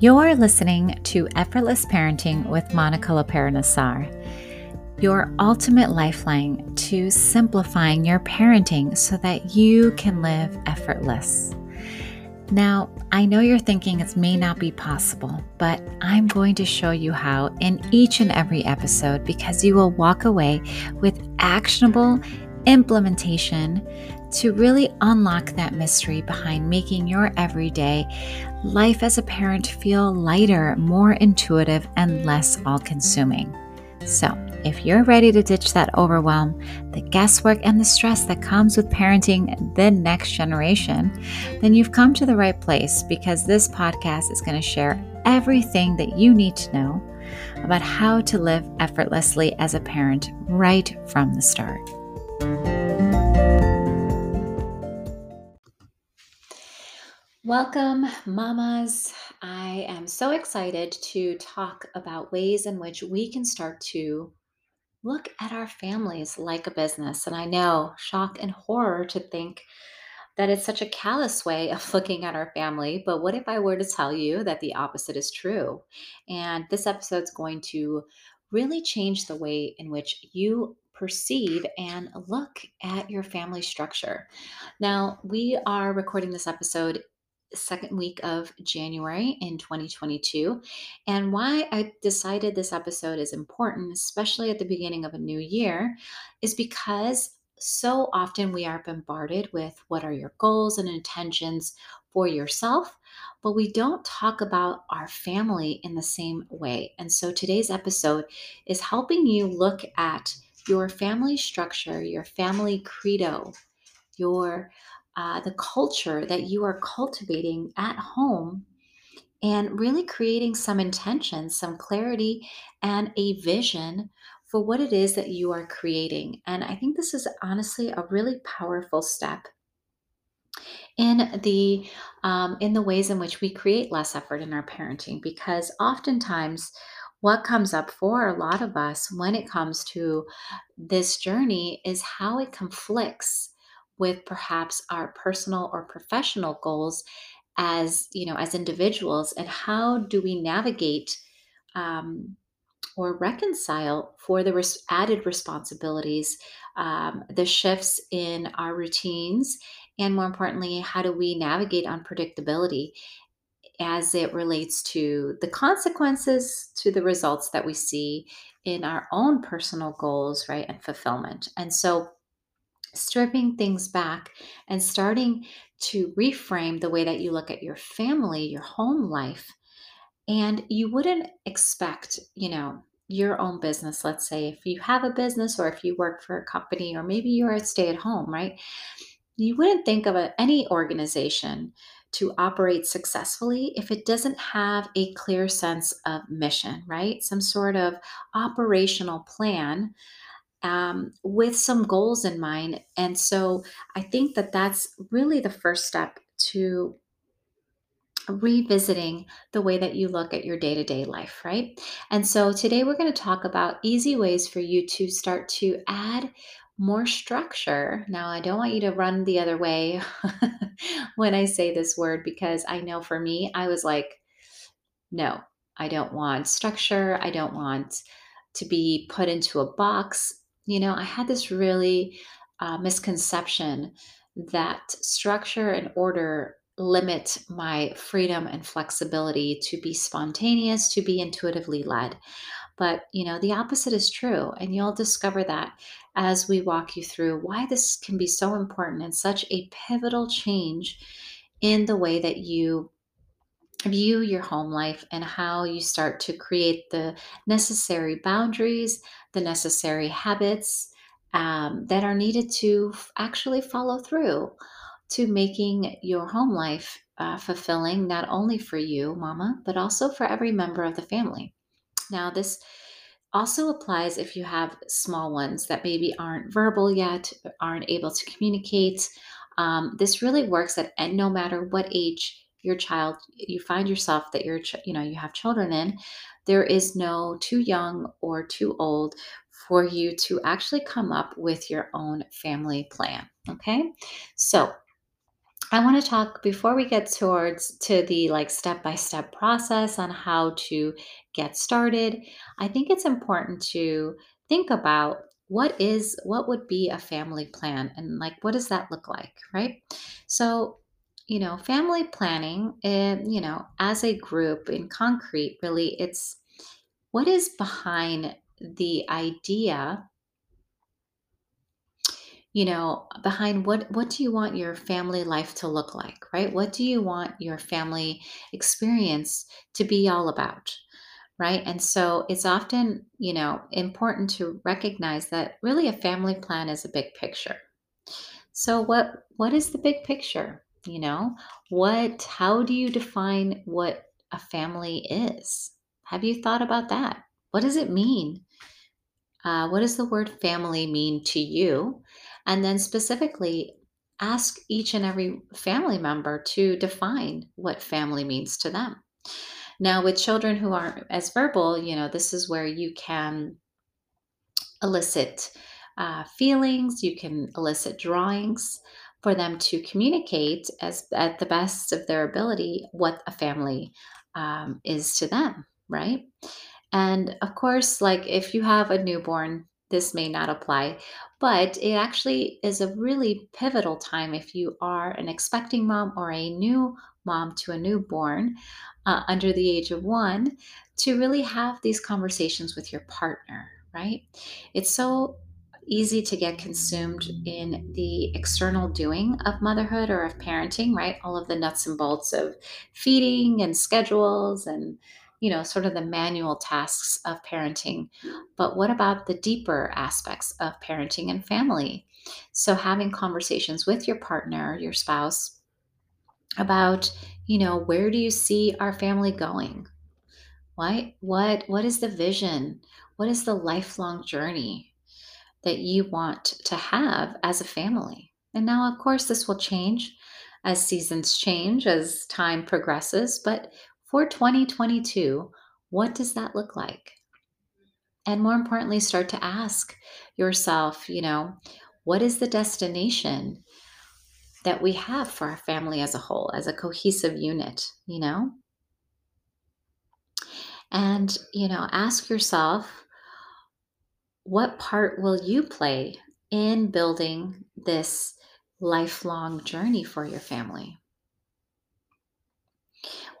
You're listening to Effortless Parenting with Monica Lapera your ultimate lifeline to simplifying your parenting so that you can live effortless. Now, I know you're thinking it may not be possible, but I'm going to show you how in each and every episode because you will walk away with actionable implementation to really unlock that mystery behind making your everyday life as a parent feel lighter, more intuitive, and less all consuming. So, if you're ready to ditch that overwhelm, the guesswork, and the stress that comes with parenting the next generation, then you've come to the right place because this podcast is going to share everything that you need to know about how to live effortlessly as a parent right from the start. Welcome, mamas. I am so excited to talk about ways in which we can start to look at our families like a business. And I know shock and horror to think that it's such a callous way of looking at our family. But what if I were to tell you that the opposite is true? And this episode is going to really change the way in which you perceive and look at your family structure. Now, we are recording this episode second week of January in 2022. And why I decided this episode is important, especially at the beginning of a new year, is because so often we are bombarded with what are your goals and intentions for yourself, but we don't talk about our family in the same way. And so today's episode is helping you look at your family structure, your family credo, your uh, the culture that you are cultivating at home and really creating some intention, some clarity, and a vision for what it is that you are creating. And I think this is honestly a really powerful step in the um, in the ways in which we create less effort in our parenting because oftentimes what comes up for a lot of us when it comes to this journey is how it conflicts with perhaps our personal or professional goals as you know as individuals and how do we navigate um, or reconcile for the res- added responsibilities um, the shifts in our routines and more importantly how do we navigate unpredictability as it relates to the consequences to the results that we see in our own personal goals right and fulfillment? And so stripping things back and starting to reframe the way that you look at your family, your home life. And you wouldn't expect, you know, your own business, let's say if you have a business or if you work for a company or maybe you're a stay at home, right? You wouldn't think of a, any organization to operate successfully if it doesn't have a clear sense of mission, right? Some sort of operational plan um, with some goals in mind. And so I think that that's really the first step to revisiting the way that you look at your day to day life, right? And so today we're going to talk about easy ways for you to start to add more structure. Now, I don't want you to run the other way when I say this word because I know for me, I was like, no, I don't want structure. I don't want to be put into a box you know, I had this really uh, misconception that structure and order limit my freedom and flexibility to be spontaneous, to be intuitively led. But, you know, the opposite is true. And you'll discover that as we walk you through why this can be so important and such a pivotal change in the way that you view your home life and how you start to create the necessary boundaries, the necessary habits um, that are needed to actually follow through to making your home life uh, fulfilling not only for you, mama, but also for every member of the family. Now, this also applies if you have small ones that maybe aren't verbal yet, aren't able to communicate. Um, this really works at and no matter what age your child you find yourself that you're you know you have children in there is no too young or too old for you to actually come up with your own family plan okay so I want to talk before we get towards to the like step by step process on how to get started. I think it's important to think about what is what would be a family plan and like what does that look like, right? So, you know, family planning, and you know, as a group in concrete, really, it's what is behind the idea you know behind what what do you want your family life to look like right? What do you want your family experience to be all about right? And so it's often you know important to recognize that really a family plan is a big picture. So what what is the big picture you know what how do you define what a family is have you thought about that what does it mean uh, what does the word family mean to you? And then specifically, ask each and every family member to define what family means to them. Now, with children who aren't as verbal, you know, this is where you can elicit uh, feelings, you can elicit drawings for them to communicate as at the best of their ability what a family um, is to them, right? And of course, like if you have a newborn, this may not apply, but it actually is a really pivotal time if you are an expecting mom or a new mom to a newborn uh, under the age of one to really have these conversations with your partner, right? It's so easy to get consumed in the external doing of motherhood or of parenting, right? All of the nuts and bolts of feeding and schedules and you know, sort of the manual tasks of parenting. But what about the deeper aspects of parenting and family? So, having conversations with your partner, your spouse, about, you know, where do you see our family going? What what what is the vision? What is the lifelong journey that you want to have as a family? And now, of course, this will change as seasons change, as time progresses. But for 2022, what does that look like? And more importantly, start to ask yourself, you know, what is the destination that we have for our family as a whole, as a cohesive unit, you know? And, you know, ask yourself, what part will you play in building this lifelong journey for your family?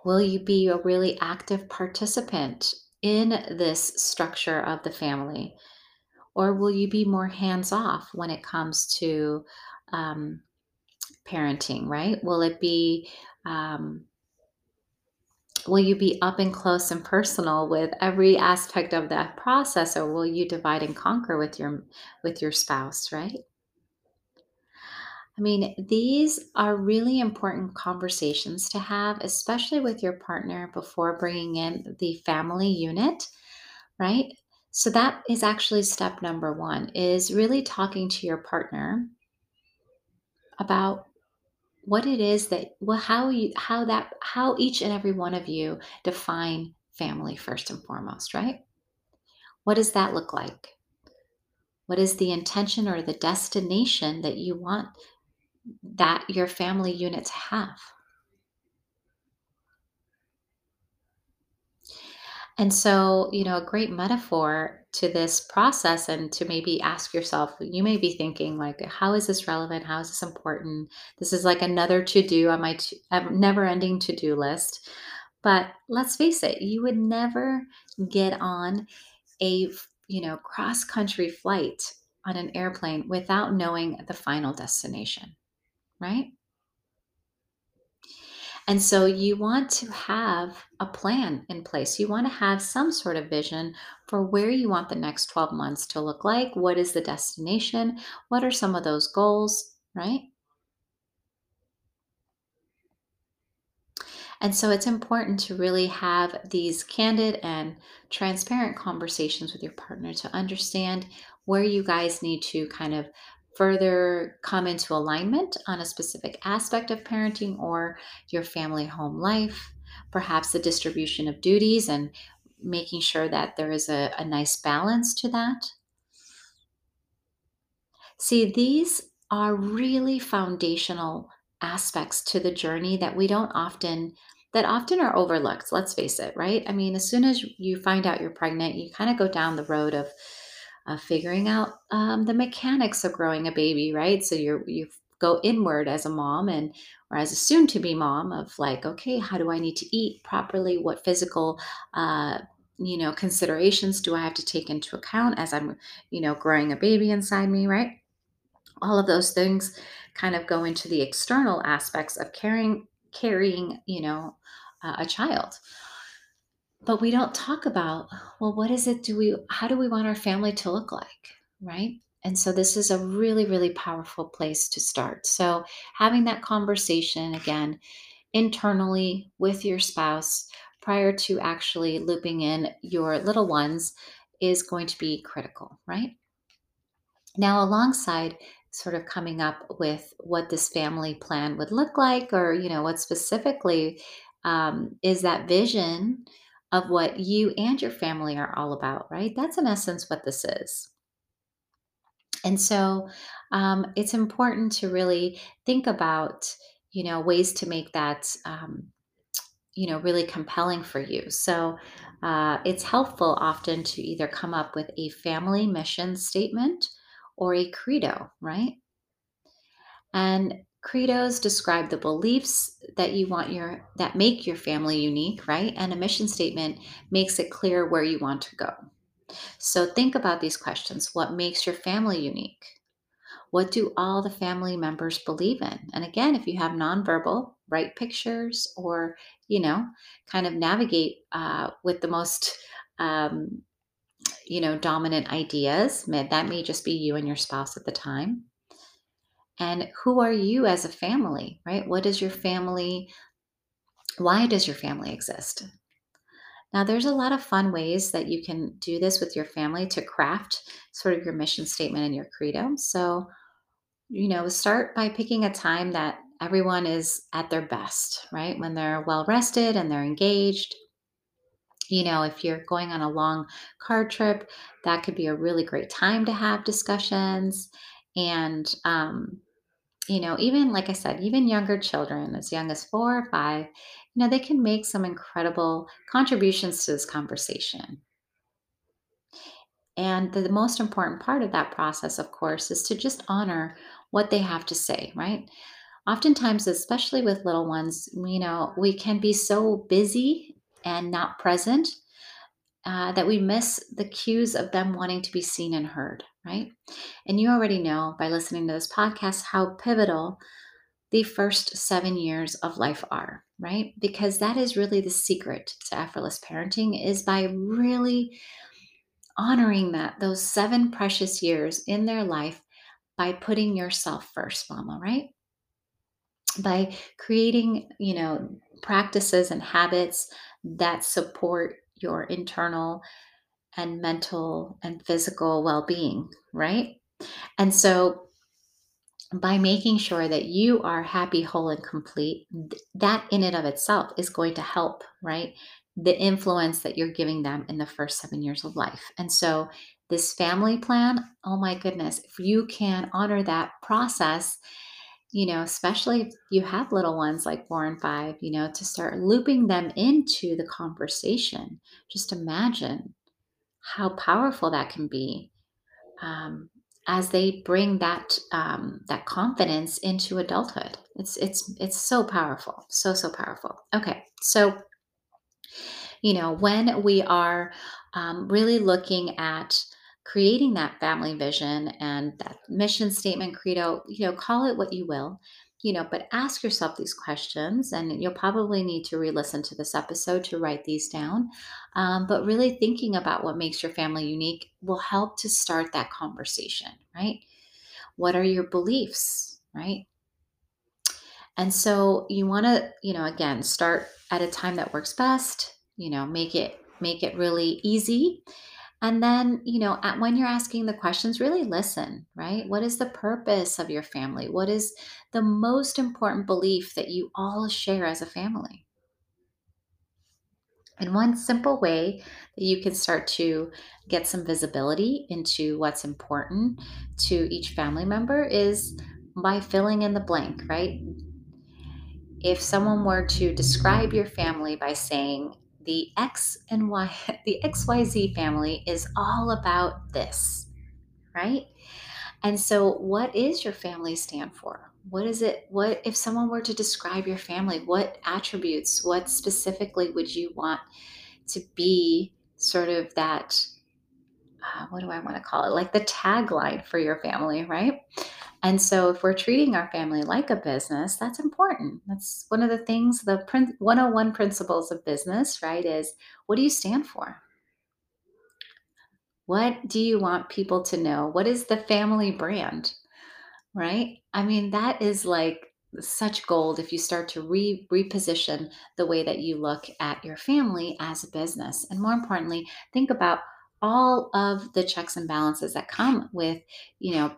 Will you be a really active participant in this structure of the family? Or will you be more hands off when it comes to um, parenting, right? Will it be, um, will you be up and close and personal with every aspect of that process or will you divide and conquer with your with your spouse right I mean, these are really important conversations to have, especially with your partner before bringing in the family unit, right? So that is actually step number 1 is really talking to your partner about what it is that well how you how that how each and every one of you define family first and foremost, right? What does that look like? What is the intention or the destination that you want that your family unit to have. And so, you know, a great metaphor to this process and to maybe ask yourself, you may be thinking like, how is this relevant? How is this important? This is like another to do on my never ending to do list. But let's face it, you would never get on a, you know, cross country flight on an airplane without knowing the final destination right? And so you want to have a plan in place. You want to have some sort of vision for where you want the next 12 months to look like. What is the destination? What are some of those goals, right? And so it's important to really have these candid and transparent conversations with your partner to understand where you guys need to kind of further come into alignment on a specific aspect of parenting or your family home life, perhaps the distribution of duties and making sure that there is a, a nice balance to that. See, these are really foundational aspects to the journey that we don't often that often are overlooked let's face it right i mean as soon as you find out you're pregnant you kind of go down the road of uh, figuring out um, the mechanics of growing a baby right? So you're you go inward as a mom and or as a soon to be mom of like okay how do i need to eat properly? What physical uh, you know considerations do i have to take into account as i'm you know growing a baby inside me right? All of those things kind of go into the external aspects of carrying carrying you know uh, a child but we don't talk about well what is it do we how do we want our family to look like right? And so this is a really really powerful place to start. So having that conversation again internally with your spouse prior to actually looping in your little ones is going to be critical right? Now alongside sort of coming up with what this family plan would look like or you know what specifically um, is that vision of what you and your family are all about right? That's in essence what this is. And so um, it's important to really think about you know ways to make that um, you know really compelling for you. So uh, it's helpful often to either come up with a family mission statement or a credo right? And credos describe the beliefs that you want your that make your family unique right? And a mission statement makes it clear where you want to go. So think about these questions. What makes your family unique? What do all the family members believe in? And again if you have nonverbal write pictures or you know kind of navigate uh, with the most um, you know dominant ideas. That may just be you and your spouse at the time and who are you as a family, right? What is your family? Why does your family exist? Now, there's a lot of fun ways that you can do this with your family to craft sort of your mission statement and your credo. So, you know, start by picking a time that everyone is at their best, right? When they're well rested and they're engaged. You know, if you're going on a long car trip, that could be a really great time to have discussions. And, um, you know, even like I said, even younger children, as young as four or five, you know, they can make some incredible contributions to this conversation. And the, most important part of that process, of course, is to just honor what they have to say, right? Oftentimes, especially with little ones, you know, we can be so busy and not present uh, that we miss the cues of them wanting to be seen and heard, right? And you already know by listening to this podcast how pivotal the first seven years of life are, right? Because that is really the secret to effortless parenting is by really honoring that those seven precious years in their life by putting yourself first, mama, right? By creating, you know, practices and habits that support your internal and mental and physical well being, right? And so, by making sure that you are happy, whole, and complete, that in and of itself is going to help, right? The influence that you're giving them in the first seven years of life. And so, this family plan, oh my goodness, if you can honor that process you know, especially if you have little ones like four and five, you know, to start looping them into the conversation. Just imagine how powerful that can be um, as they bring that um, that confidence into adulthood. It's it's it's so powerful, so so powerful. Okay, so you know when we are um, really looking at creating that family vision and that mission statement credo you know call it what you will you know but ask yourself these questions and you'll probably need to re-listen to this episode to write these down um, but really thinking about what makes your family unique will help to start that conversation right? What are your beliefs right? And so you want to you know again start at a time that works best you know make it make it really easy and then, you know, at, when you're asking the questions, really listen, right? What is the purpose of your family? What is the most important belief that you all share as a family? And one simple way that you can start to get some visibility into what's important to each family member is by filling in the blank, right? if someone were to describe your family by saying the X and Y, the XYZ family is all about this, right? And so, what is your family stand for? What is it? What if someone were to describe your family? What attributes, what specifically would you want to be sort of that? Uh, what do I want to call it? Like the tagline for your family, right? And so, if we're treating our family like a business, that's important. That's one of the things, the 101 principles of business, right? Is what do you stand for? What do you want people to know? What is the family brand? Right? I mean, that is like such gold if you start to re- reposition the way that you look at your family as a business. And more importantly, think about all of the checks and balances that come with, you know,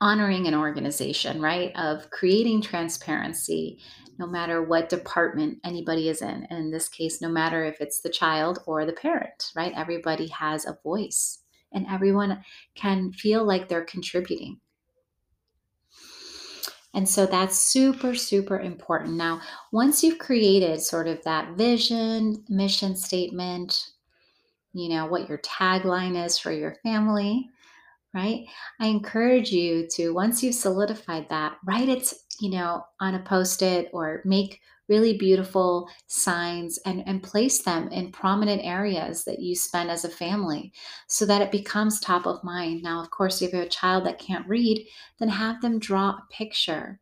honoring an organization, right? Of creating transparency, no matter what department anybody is in. And in this case, no matter if it's the child or the parent, right? Everybody has a voice and everyone can feel like they're contributing. And so that's super, super important. Now, once you've created sort of that vision, mission statement, you know, what your tagline is for your family, right? I encourage you to, once you've solidified that, write it, you know, on a post it or make really beautiful signs and, and place them in prominent areas that you spend as a family so that it becomes top of mind. Now, of course, if you have a child that can't read, then have them draw a picture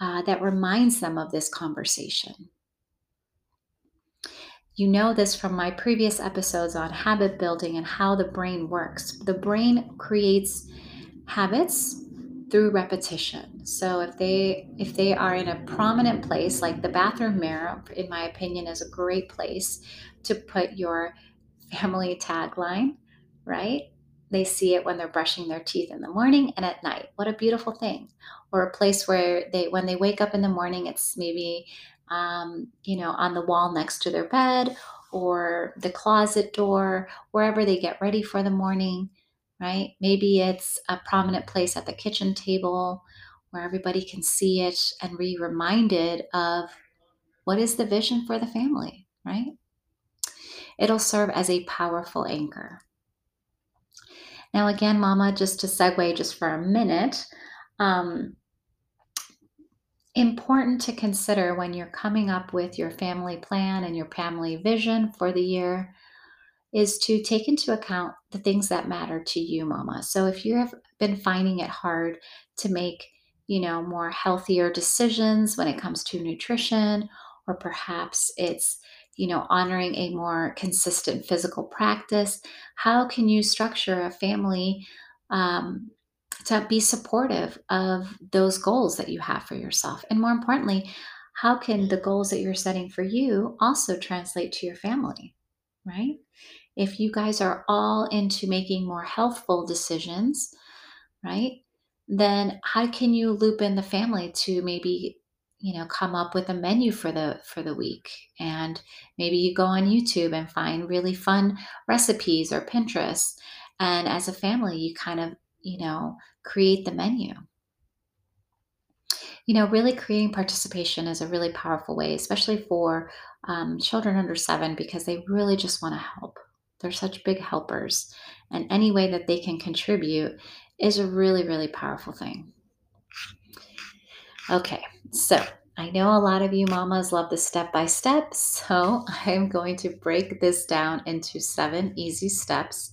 uh, that reminds them of this conversation. You know this from my previous episodes on habit building and how the brain works. The brain creates habits through repetition. So if they if they are in a prominent place like the bathroom mirror in my opinion is a great place to put your family tagline, right? They see it when they're brushing their teeth in the morning and at night. What a beautiful thing. Or a place where they when they wake up in the morning it's maybe um, you know, on the wall next to their bed or the closet door, wherever they get ready for the morning, right? Maybe it's a prominent place at the kitchen table where everybody can see it and be reminded of what is the vision for the family, right? It'll serve as a powerful anchor. Now, again, Mama, just to segue just for a minute, um, important to consider when you're coming up with your family plan and your family vision for the year is to take into account the things that matter to you, mama. So if you have been finding it hard to make, you know, more healthier decisions when it comes to nutrition, or perhaps it's, you know, honoring a more consistent physical practice, how can you structure a family um, to be supportive of those goals that you have for yourself. And more importantly, how can the goals that you're setting for you also translate to your family, right? If you guys are all into making more healthful decisions, right? Then how can you loop in the family to maybe you know come up with a menu for the for the week and maybe you go on youtube and find really fun recipes or pinterest and as a family you kind of you know, create the menu. You know, really creating participation is a really powerful way, especially for um, children under seven, because they really just want to help. They're such big helpers. And any way that they can contribute is a really, really powerful thing. Okay, so I know a lot of you mamas love the step by step, so I'm going to break this down into seven easy steps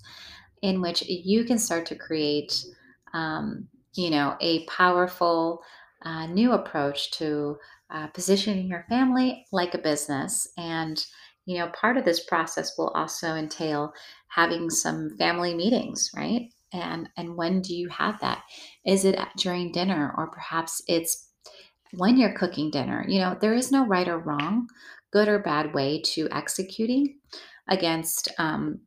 in which you can start to create, um, you know, a powerful uh, new approach to uh, positioning your family like a business. And, you know, part of this process will also entail having some family meetings, right? And and when do you have that? Is it during dinner or perhaps it's when you're cooking dinner? You know, there is no right or wrong, good or bad way to executing against um,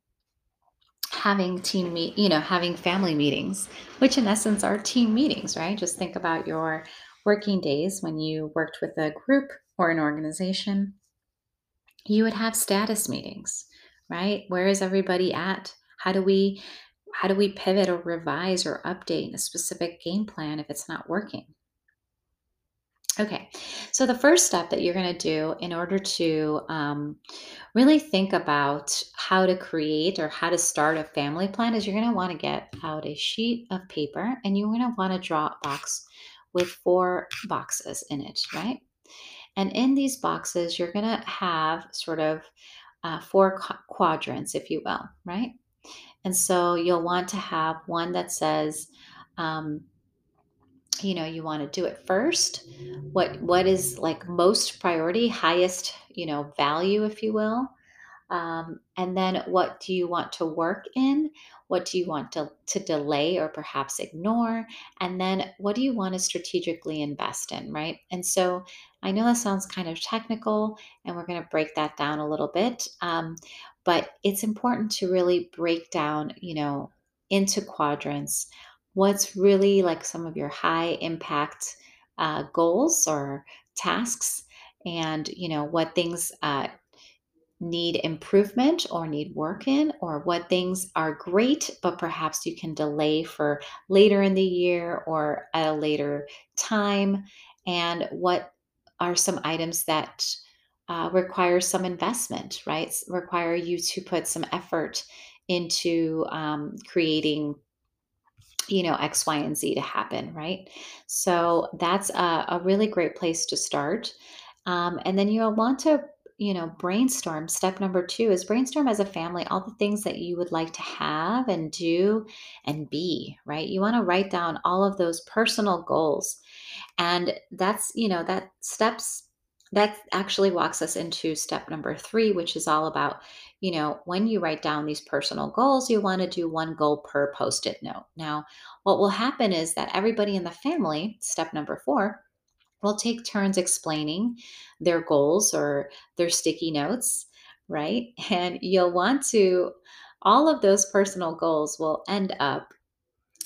having team meet you know having family meetings which in essence are team meetings right? Just think about your working days when you worked with a group or an organization. You would have status meetings right? Where is everybody at? How do we how do we pivot or revise or update a specific game plan if it's not working Okay, so the first step that you're going to do in order to um, really think about how to create or how to start a family plan is you're going to want to get out a sheet of paper and you're going to want to draw a box with four boxes in it, right? And in these boxes, you're going to have sort of uh, four qu- quadrants, if you will, right? And so you'll want to have one that says, um, you know you want to do it first what what is like most priority highest you know value if you will um, and then what do you want to work in? What do you want to, to delay or perhaps ignore? And then what do you want to strategically invest in, right? And so I know that sounds kind of technical, and we're going to break that down a little bit. Um, but it's important to really break down, you know, into quadrants what's really like some of your high impact uh, goals or tasks and you know what things uh, need improvement or need work in, or what things are great, but perhaps you can delay for later in the year or at a later time, and what are some items that uh, require some investment, right? Require you to put some effort into um, creating you know x y and z to happen right? So that's a, a really great place to start. Um, and then you'll want to you know brainstorm. Step number two is brainstorm as a family all the things that you would like to have and do and be right? You want to write down all of those personal goals. And that's, you know, that steps that actually walks us into step number three, which is all about, you know, when you write down these personal goals, you want to do one goal per post it note. Now, what will happen is that everybody in the family, step number four, will take turns explaining their goals or their sticky notes, right? And you'll want to, all of those personal goals will end up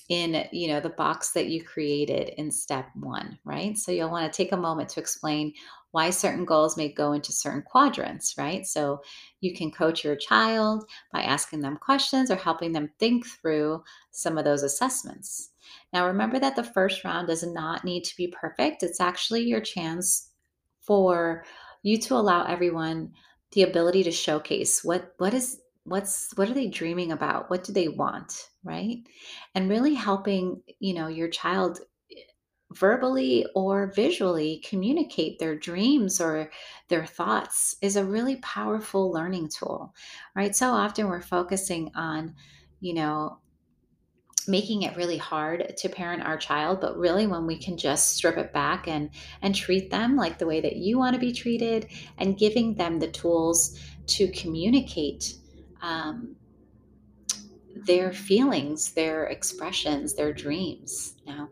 in you know the box that you created in step one right so you'll want to take a moment to explain why certain goals may go into certain quadrants right? So you can coach your child by asking them questions or helping them think through some of those assessments. Now remember that the first round does not need to be perfect. It's actually your chance for you to allow everyone the ability to showcase what what is what's what are they dreaming about? What do they want right? And really helping you know your child verbally or visually communicate their dreams or their thoughts is a really powerful learning tool right? So often we're focusing on you know making it really hard to parent our child but really when we can just strip it back and and treat them like the way that you want to be treated and giving them the tools to communicate um, their feelings their expressions their dreams. Now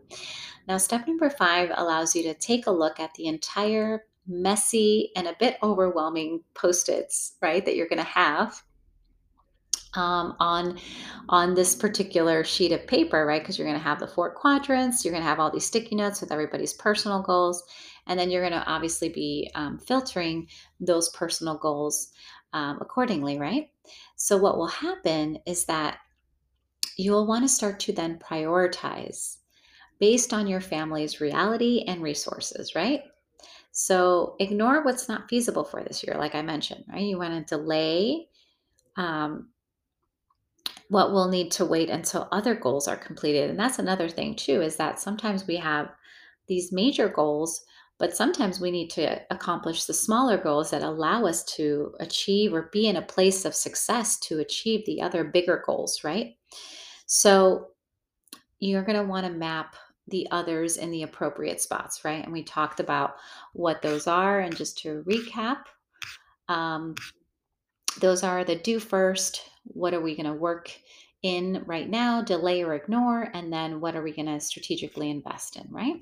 now step number five allows you to take a look at the entire messy and a bit overwhelming post-its right that you're going to have um, on on this particular sheet of paper, right? Because you're going to have the four quadrants, you're going to have all these sticky notes with everybody's personal goals, and then you're going to obviously be um, filtering those personal goals um, accordingly, right? So what will happen is that you'll want to start to then prioritize based on your family's reality and resources, right? So ignore what's not feasible for this year, like I mentioned, right? You want to delay um, what we'll need to wait until other goals are completed. And that's another thing, too, is that sometimes we have these major goals, but sometimes we need to accomplish the smaller goals that allow us to achieve or be in a place of success to achieve the other bigger goals, right? So you're going to want to map the others in the appropriate spots, right? And we talked about what those are. And just to recap, um, those are the do first, what are we going to work in right now, delay or ignore, and then what are we going to strategically invest in, right?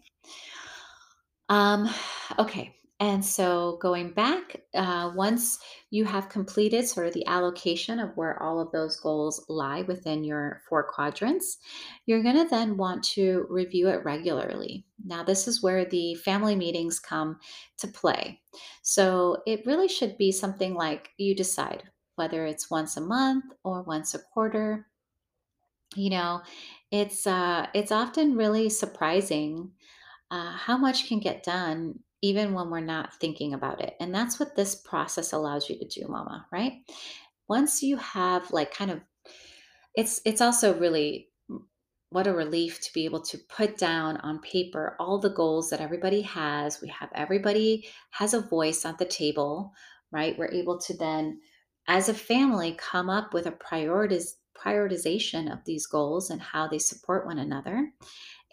Um, okay. And so going back, uh, once you have completed sort of the allocation of where all of those goals lie within your four quadrants, you're going to then want to review it regularly. Now, this is where the family meetings come to play. So it really should be something like you decide whether it's once a month or once a quarter. You know, it's uh, it's often really surprising uh, how much can get done even when we're not thinking about it. And that's what this process allows you to do, mama, right? Once you have like kind of it's it's also really mm, what a relief to be able to put down on paper all the goals that everybody has. We have everybody has a voice at the table, right? We're able to then, as a family, come up with a prioritiz- prioritization of these goals and how they support one another.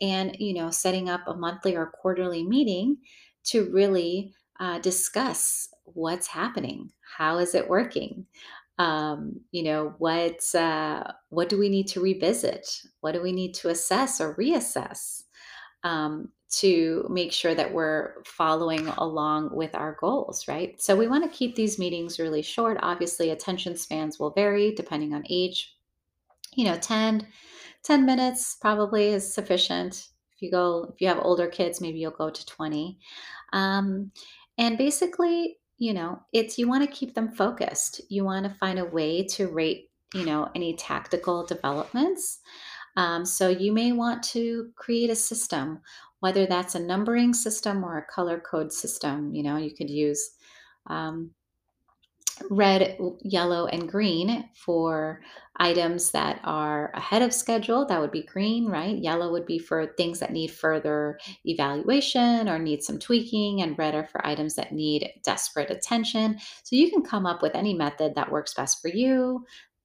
And, you know, setting up a monthly or quarterly meeting to really uh, discuss what's happening, how is it working, um, you know what uh, what do we need to revisit? What do we need to assess or reassess um, to make sure that we're following along with our goals right? So we want to keep these meetings really short. Obviously attention spans will vary depending on age. You know 10 10 minutes probably is sufficient. If you go if you have older kids maybe you'll go to 20 um, and basically you know it's you want to keep them focused. You want to find a way to rate you know any tactical developments. Um, so you may want to create a system whether that's a numbering system or a color code system you know you could use um, red, yellow, and green for items that are ahead of schedule. That would be green, right? Yellow would be for things that need further evaluation or need some tweaking, and red are for items that need desperate attention. So you can come up with any method that works best for you.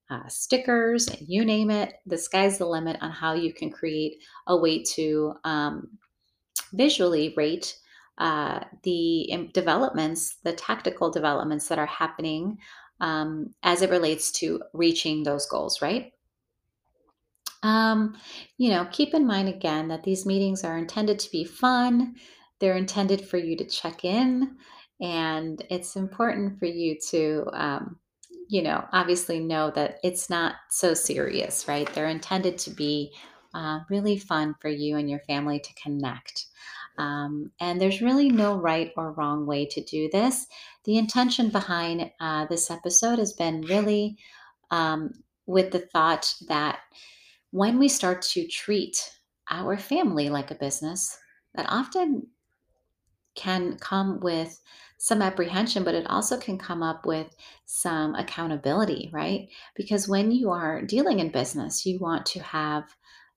Uh, stickers, you name it. The sky's the limit on how you can create a way to um, visually rate uh, the developments, the tactical developments that are happening um, as it relates to reaching those goals, right? Um, you know, keep in mind again that these meetings are intended to be fun. They're intended for you to check in, and it's important for you to, um, you know, obviously know that it's not so serious, right? They're intended to be uh, really fun for you and your family to connect. Um, and there's really no right or wrong way to do this. The intention behind uh, this episode has been really um, with the thought that when we start to treat our family like a business, that often can come with some apprehension, but it also can come up with some accountability, right? Because when you are dealing in business, you want to have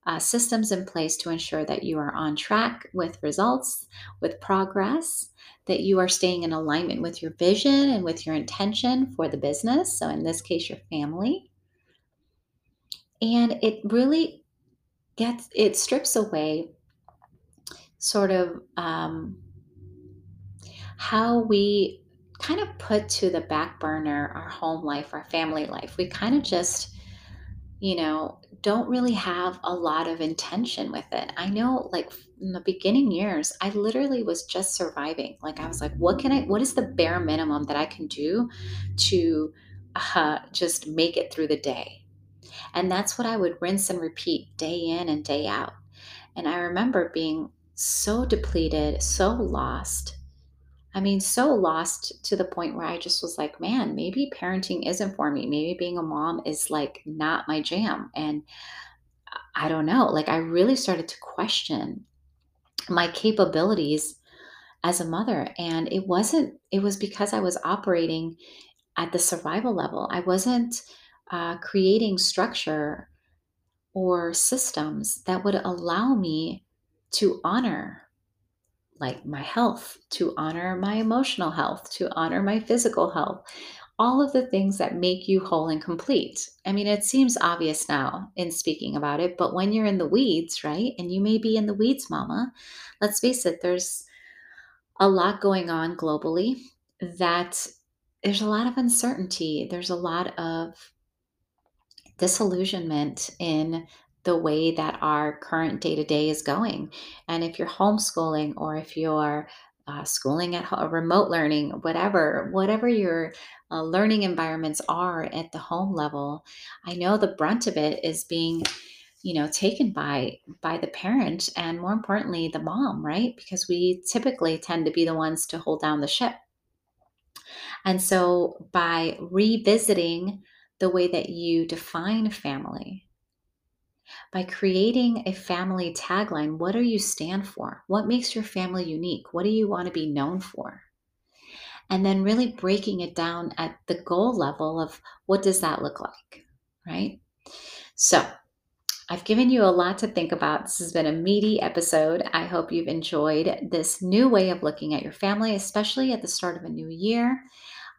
uh, systems in place to ensure that you are on track with results, with progress, that you are staying in alignment with your vision and with your intention for the business. So, in this case, your family. And it really gets, it strips away sort of um, how we kind of put to the back burner our home life, our family life. We kind of just, you know, don't really have a lot of intention with it. I know, like, in the beginning years, I literally was just surviving. Like, I was like, what can I, what is the bare minimum that I can do to uh, just make it through the day? And that's what I would rinse and repeat day in and day out. And I remember being so depleted, so lost, I mean, so lost to the point where I just was like, man, maybe parenting isn't for me. Maybe being a mom is like not my jam. And I don't know, like I really started to question my capabilities as a mother. And it wasn't, it was because I was operating at the survival level. I wasn't uh, creating structure or systems that would allow me to honor like my health, to honor my emotional health, to honor my physical health, all of the things that make you whole and complete. I mean, it seems obvious now in speaking about it, but when you're in the weeds, right? And you may be in the weeds, mama, let's face it, there's a lot going on globally that there's a lot of uncertainty. There's a lot of disillusionment in the way that our current day to day is going. And if you're homeschooling or if you're uh, schooling at home, remote learning, whatever, whatever your uh, learning environments are at the home level, I know the brunt of it is being, you know, taken by by the parent and more importantly the mom, right? Because we typically tend to be the ones to hold down the ship. And so by revisiting the way that you define family, by creating a family tagline. What do you stand for? What makes your family unique? What do you want to be known for? And then really breaking it down at the goal level of what does that look like, right? So, I've given you a lot to think about. This has been a meaty episode. I hope you've enjoyed this new way of looking at your family, especially at the start of a new year.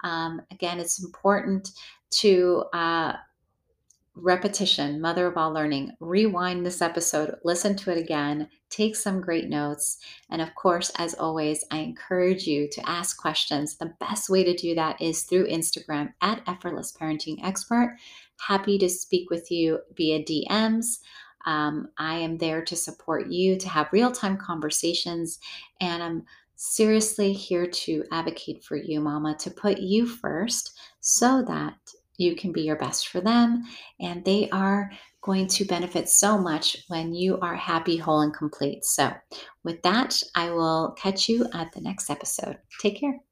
Um, again, it's important to uh, repetition, mother of all learning. Rewind this episode, listen to it again, take some great notes. And of course, as always, I encourage you to ask questions. The best way to do that is through Instagram at Effortless Parenting Expert. Happy to speak with you via DMs. Um, I am there to support you to have real time conversations, and I'm seriously here to advocate for you, Mama, to put you first so that you can be your best for them. And they are going to benefit so much when you are happy, whole, and complete. So, with that, I will catch you at the next episode. Take care.